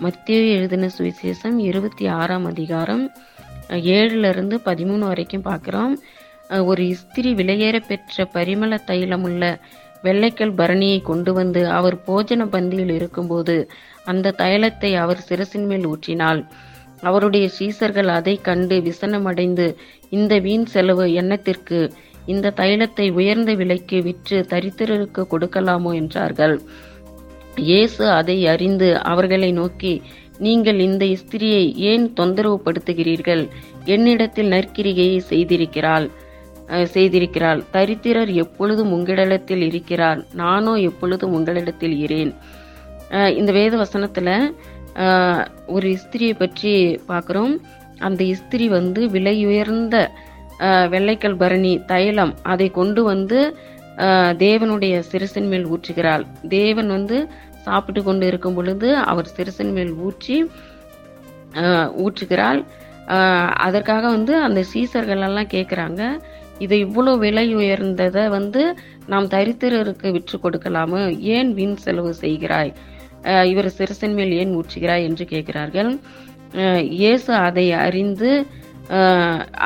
மத்திய எழுதின சுவிசேஷம் இருபத்தி ஆறாம் அதிகாரம் ஏழுலேருந்து பதிமூணு வரைக்கும் பார்க்குறோம். ஒரு இஸ்திரி விலையேற பெற்ற பரிமள தைலமுள்ள வெள்ளைக்கல் பரணியை கொண்டு வந்து அவர் போஜன பந்தியில் இருக்கும்போது அந்த தைலத்தை அவர் சிரசின் மேல் ஊற்றினாள். அவருடைய சீசர்கள் அதை கண்டு விசனமடைந்து இந்த வீண் செலவு எண்ணத்திற்கு இந்த தைலத்தை உயர்ந்த விலைக்கு விற்று தரித்திரருக்கு கொடுக்கலாமோ? என்றார்கள். இயேசு அதை அறிந்து அவர்களை நோக்கி நீங்கள் இந்த ஸ்திரியை ஏன் தொந்தரவு படுத்துகிறீர்கள் என்னிடத்தில் நற்கிரிகையை செய்திருக்கிறாள் செய்திருக்கிறாள். தரித்திரர் எப்பொழுதும் உங்களிடத்தில் இருக்கிறார். நானோ எப்பொழுதும் உங்களிடத்தில் இரேன் இந்த வேத வசனத்துல ஒரு இஸ்திரியை பற்றி பார்க்குறோம். அந்த இஸ்திரி வந்து விலையுயர்ந்த வெள்ளைக்கல் பரணி தைலம். அதை கொண்டு வந்து தேவனுடைய சிரசின் மேல் ஊற்றுகிறாள். தேவன் வந்து சாப்பிட்டு கொண்டு இருக்கும் பொழுது அவர் சிறுசன் மேல் ஊற்றி ஊற்றுகிறாள். அதற்காக வந்து அந்த சீசர்கள் எல்லாம் கேட்குறாங்க இது இவ்வளோ விலை உயர்ந்ததை வந்து நாம் தரித்திரருக்கு விற்று கொடுக்கலாமோ? ஏன் வீண் செலவு செய்கிறாய்? இவர் சிறுசன் மேல் ஏன் ஊற்றுகிறாய்? என்று கேட்கிறார்கள் இயேசு அதை அறிந்து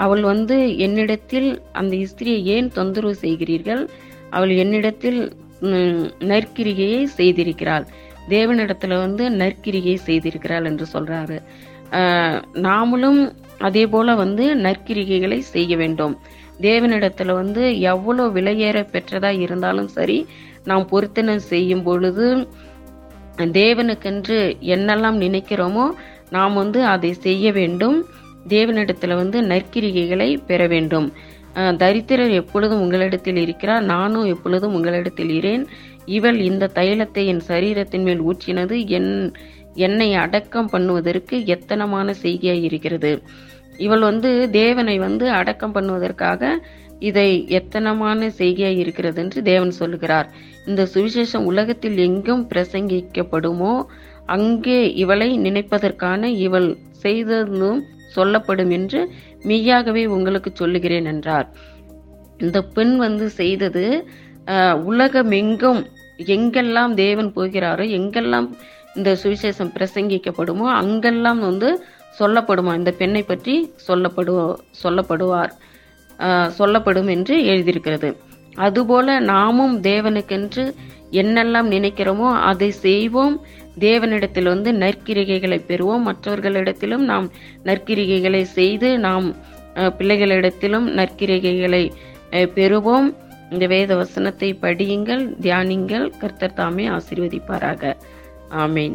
அவள் வந்து என்னிடத்தில் அந்த ஸ்திரியை ஏன் தொந்தரவு செய்கிறீர்கள்? அவள் என்னிடத்தில் நற்கிரிகையை செய்திருக்கிறாள். தேவனிடத்துல வந்து நற்கிரிகை செய்திருக்கிறாள் என்று சொல்றாரு. நாமளும் அதே போல வந்து நற்கிரிகைகளை செய்ய வேண்டும். தேவனிடத்துல வந்து எவ்வளோ விலையேற பெற்றதா இருந்தாலும் சரி நாம் பொருத்தனை செய்யும் பொழுது தேவனுக்கென்று என்னெல்லாம் நினைக்கிறோமோ நாம் வந்து அதை செய்ய வேண்டும். தேவனிடத்துல வந்து நற்கிரிகைகளை பெற வேண்டும். தரித்திரர் எப்பொழுதும் உங்களிடத்தில் இருக்கிறார் நானும் எப்பொழுதும் உங்களிடத்தில் இரேன் இவள் இந்த தைலத்தை என் சரீரத்தின் மேல் ஊற்றினது என் என்னை அடக்கம் பண்ணுவதற்கு எத்தனமான செய்கையாக இருக்கிறது. இவள் வந்து தேவனை வந்து அடக்கம் பண்ணுவதற்காக இதை எத்தனமான செய்கையாக இருக்கிறது என்று தேவன் சொல்லுகிறார். இந்த சுவிசேஷம் உலகத்தில் எங்கும் பிரசங்கிக்கப்படுமோ அங்கே இவளை நினைப்பதற்கான இவள் செய்ததும் சொல்லப்படும் என்று மெய்யாகவே உங்களுக்கு சொல்லுகிறேன் என்றார். இந்த பெண் வந்து செய்தது உலகமெங்கும் எங்கெல்லாம் தேவன் போகிறாரோ எங்கெல்லாம் இந்த சுவிசேஷம் பிரசங்கிக்கப்படுமோ அங்கெல்லாம் வந்து சொல்லப்படுமா இந்த பெண்ணை பற்றி சொல்லப்படு சொல்லப்படுவார் சொல்லப்படும் என்று எழுதியிருக்கிறது. அதுபோல நாமும் தேவனுக்கென்று என்னெல்லாம் நினைக்கிறோமோ அதை செய்வோம் தேவனிடத்தில் வந்து நற்கிரிகைகளை பெறுவோம். மற்றவர்களிடத்திலும் நாம் நற்கிரிகைகளை செய்து நாம் பிள்ளைகளிடத்திலும் நற்கிரிகைகளை பெறுவோம். இந்த வேத வசனத்தை படியுங்கள் தியானிங்கள் கர்த்தர் தாமே ஆசீர்வதிப்பாராக. ஆமேன்.